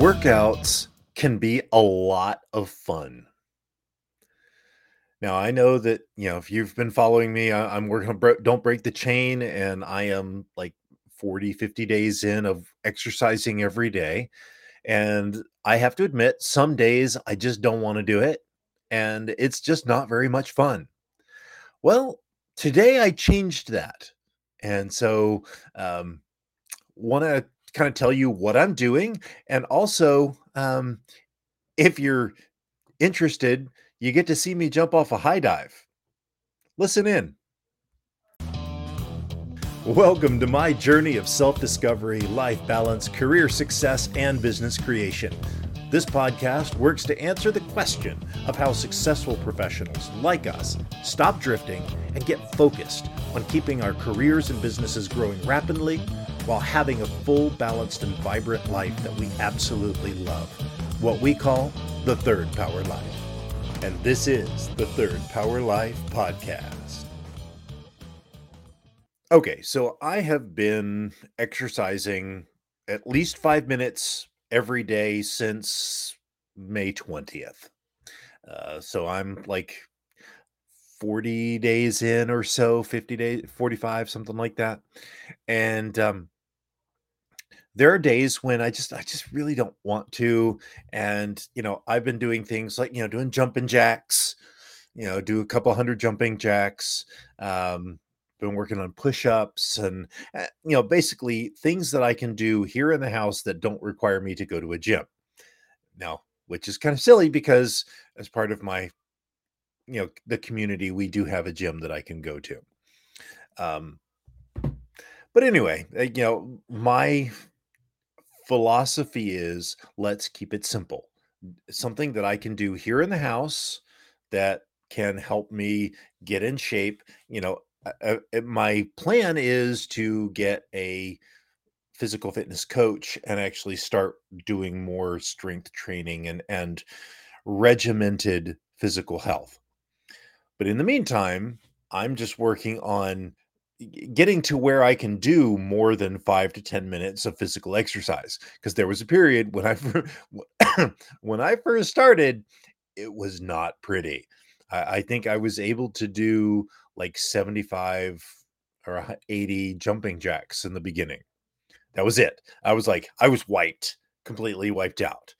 Workouts can be a lot of fun. Now, I know that, you know, if you've been following me, I, I'm working on Don't Break the Chain, and I am like 40, 50 days in of exercising every day. And I have to admit, some days I just don't want to do it. And it's just not very much fun. Well, today I changed that. And so, um, want to kind of tell you what I'm doing. And also, um, if you're interested, you get to see me jump off a high dive. Listen in. Welcome to my journey of self discovery, life balance, career success, and business creation. This podcast works to answer the question of how successful professionals like us stop drifting and get focused on keeping our careers and businesses growing rapidly while having a full, balanced, and vibrant life that we absolutely love. What we call the Third Power Life. And this is the Third Power Life Podcast. Okay, so I have been exercising at least five minutes every day since May 20th. Uh, so I'm like 40 days in or so, 50 days, 45, something like that. And um, there are days when I just I just really don't want to. And you know, I've been doing things like, you know, doing jumping jacks, you know, do a couple hundred jumping jacks. Um, been working on push-ups and uh, you know basically things that i can do here in the house that don't require me to go to a gym now which is kind of silly because as part of my you know the community we do have a gym that i can go to um but anyway uh, you know my philosophy is let's keep it simple something that i can do here in the house that can help me get in shape you know uh, my plan is to get a physical fitness coach and actually start doing more strength training and and regimented physical health. But in the meantime, I'm just working on getting to where I can do more than 5 to 10 minutes of physical exercise because there was a period when I when I first started it was not pretty. I, I think I was able to do like 75 or 80 jumping jacks in the beginning. That was it. I was like, I was wiped, completely wiped out.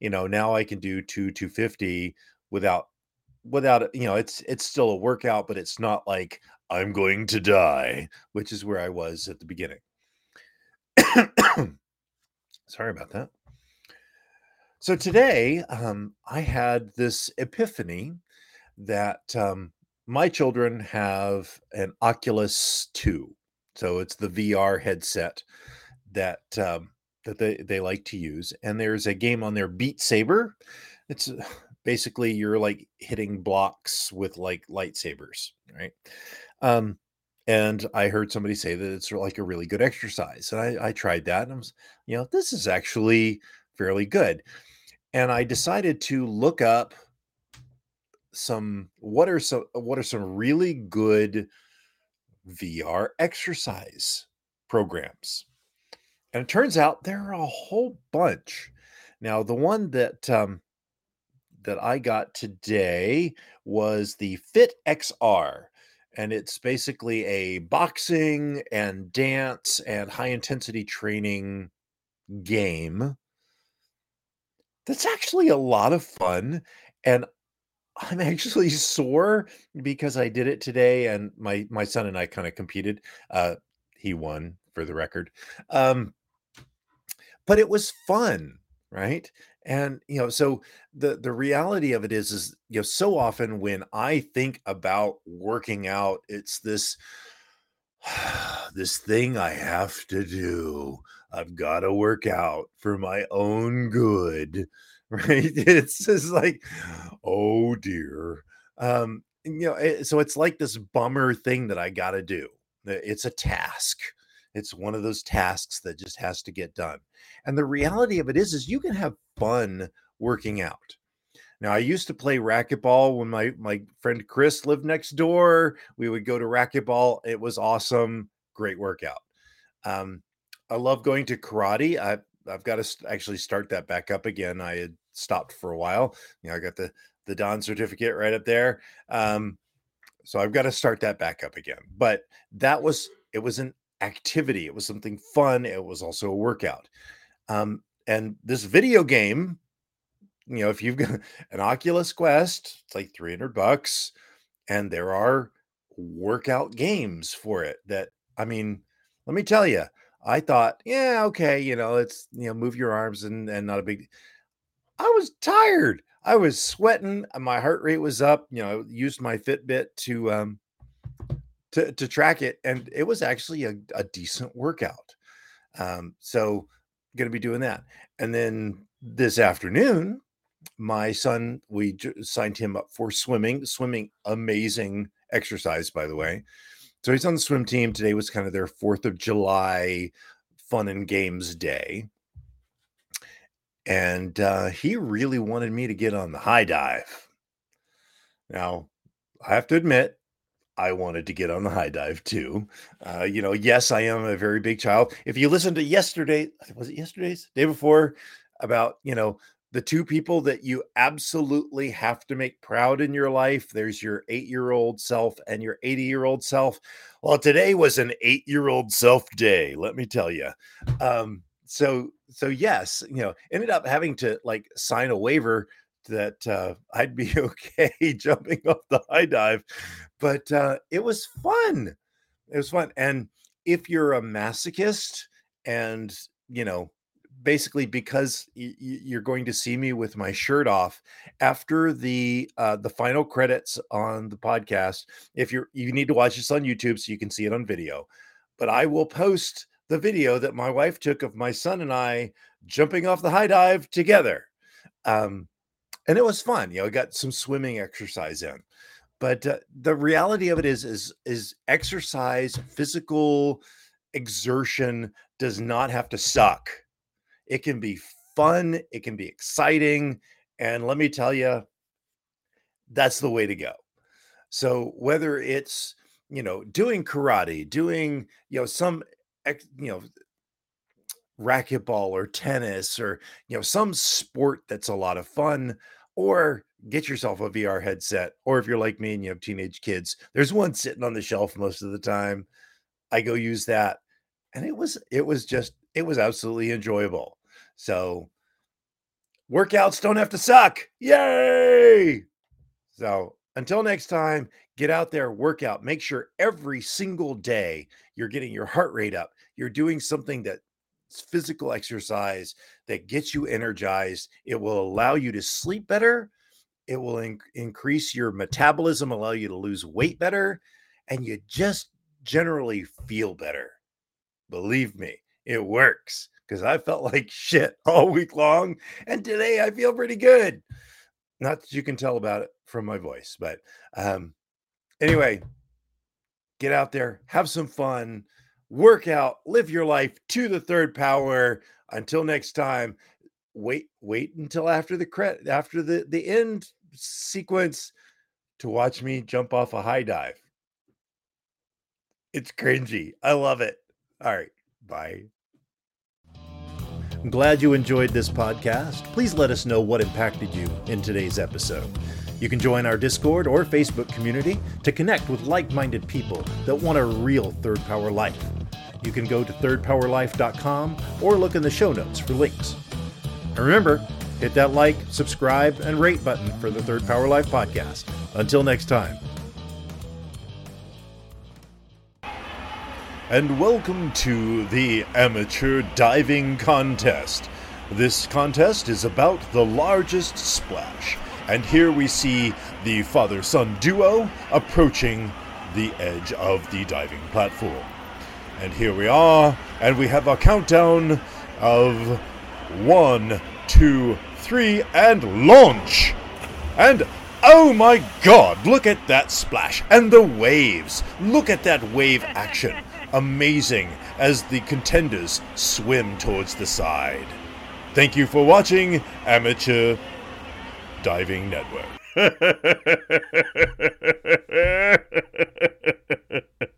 You know, now I can do two 250 without without you know, it's it's still a workout, but it's not like I'm going to die, which is where I was at the beginning. Sorry about that. So today, um, I had this epiphany that um, my children have an Oculus 2. So it's the VR headset that um, that they, they like to use. And there's a game on there, Beat Saber. It's basically you're like hitting blocks with like lightsabers, right? Um, and I heard somebody say that it's like a really good exercise. And I, I tried that and I was, you know, this is actually fairly good. And I decided to look up some what are some what are some really good VR exercise programs. And it turns out there are a whole bunch. Now, the one that um, that I got today was the Fit XR, and it's basically a boxing and dance and high intensity training game. That's actually a lot of fun, and I'm actually sore because I did it today, and my my son and I kind of competed. Uh, he won for the record, um, but it was fun, right? And you know, so the the reality of it is, is you know, so often when I think about working out, it's this this thing I have to do. I've got to work out for my own good right? It's just like, oh dear. Um, you know, so it's like this bummer thing that I got to do. It's a task. It's one of those tasks that just has to get done. And the reality of it is, is you can have fun working out. Now, I used to play racquetball when my my friend Chris lived next door. We would go to racquetball. It was awesome. Great workout. Um, I love going to karate. I I've got to actually start that back up again. I had stopped for a while. You know, I got the the Dan certificate right up there. Um, so I've got to start that back up again. But that was it was an activity. It was something fun. It was also a workout. Um, and this video game, you know, if you've got an Oculus Quest, it's like 300 bucks, and there are workout games for it that I mean, let me tell you, I thought, yeah, okay, you know, it's you know, move your arms and and not a big I was tired. I was sweating. My heart rate was up. You know, I used my Fitbit to um to to track it, and it was actually a, a decent workout. Um, so going to be doing that, and then this afternoon, my son we j- signed him up for swimming. Swimming, amazing exercise, by the way. So he's on the swim team. Today was kind of their Fourth of July fun and games day and uh, he really wanted me to get on the high dive. Now, I have to admit, I wanted to get on the high dive too. Uh, you know, yes, I am a very big child. If you listen to yesterday, was it yesterday's day before about you know the two people that you absolutely have to make proud in your life? There's your eight year old self and your 80 year old self. Well, today was an eight year old self day. Let me tell you. Um, so so yes, you know, ended up having to like sign a waiver that uh, I'd be okay jumping off the high dive, but uh, it was fun. It was fun, and if you're a masochist, and you know, basically because y- you're going to see me with my shirt off after the uh, the final credits on the podcast. If you're you need to watch this on YouTube so you can see it on video, but I will post the video that my wife took of my son and I jumping off the high dive together. Um, and it was fun. You know, I got some swimming exercise in. But uh, the reality of it is, is, is exercise, physical exertion does not have to suck. It can be fun. It can be exciting. And let me tell you, that's the way to go. So whether it's you know doing karate, doing you know some you know racquetball or tennis or you know some sport that's a lot of fun or get yourself a VR headset or if you're like me and you have teenage kids there's one sitting on the shelf most of the time I go use that and it was it was just it was absolutely enjoyable. So workouts don't have to suck yay! So until next time get out there workout make sure every single day you're getting your heart rate up you're doing something that physical exercise that gets you energized. It will allow you to sleep better. It will in- increase your metabolism, allow you to lose weight better, and you just generally feel better. Believe me, it works because I felt like shit all week long. And today I feel pretty good. Not that you can tell about it from my voice, but um, anyway, get out there, have some fun work out, live your life to the third power. Until next time, wait, wait until after the credit, after the the end sequence to watch me jump off a high dive. It's cringy. I love it. All right, bye. I'm glad you enjoyed this podcast. Please let us know what impacted you in today's episode. You can join our Discord or Facebook community to connect with like minded people that want a real Third Power life. You can go to thirdpowerlife.com or look in the show notes for links. And remember, hit that like, subscribe, and rate button for the Third Power Life podcast. Until next time. And welcome to the Amateur Diving Contest. This contest is about the largest splash. And here we see the father son duo approaching the edge of the diving platform. And here we are, and we have a countdown of one, two, three, and launch! And oh my god, look at that splash and the waves! Look at that wave action! Amazing as the contenders swim towards the side. Thank you for watching Amateur Diving Network.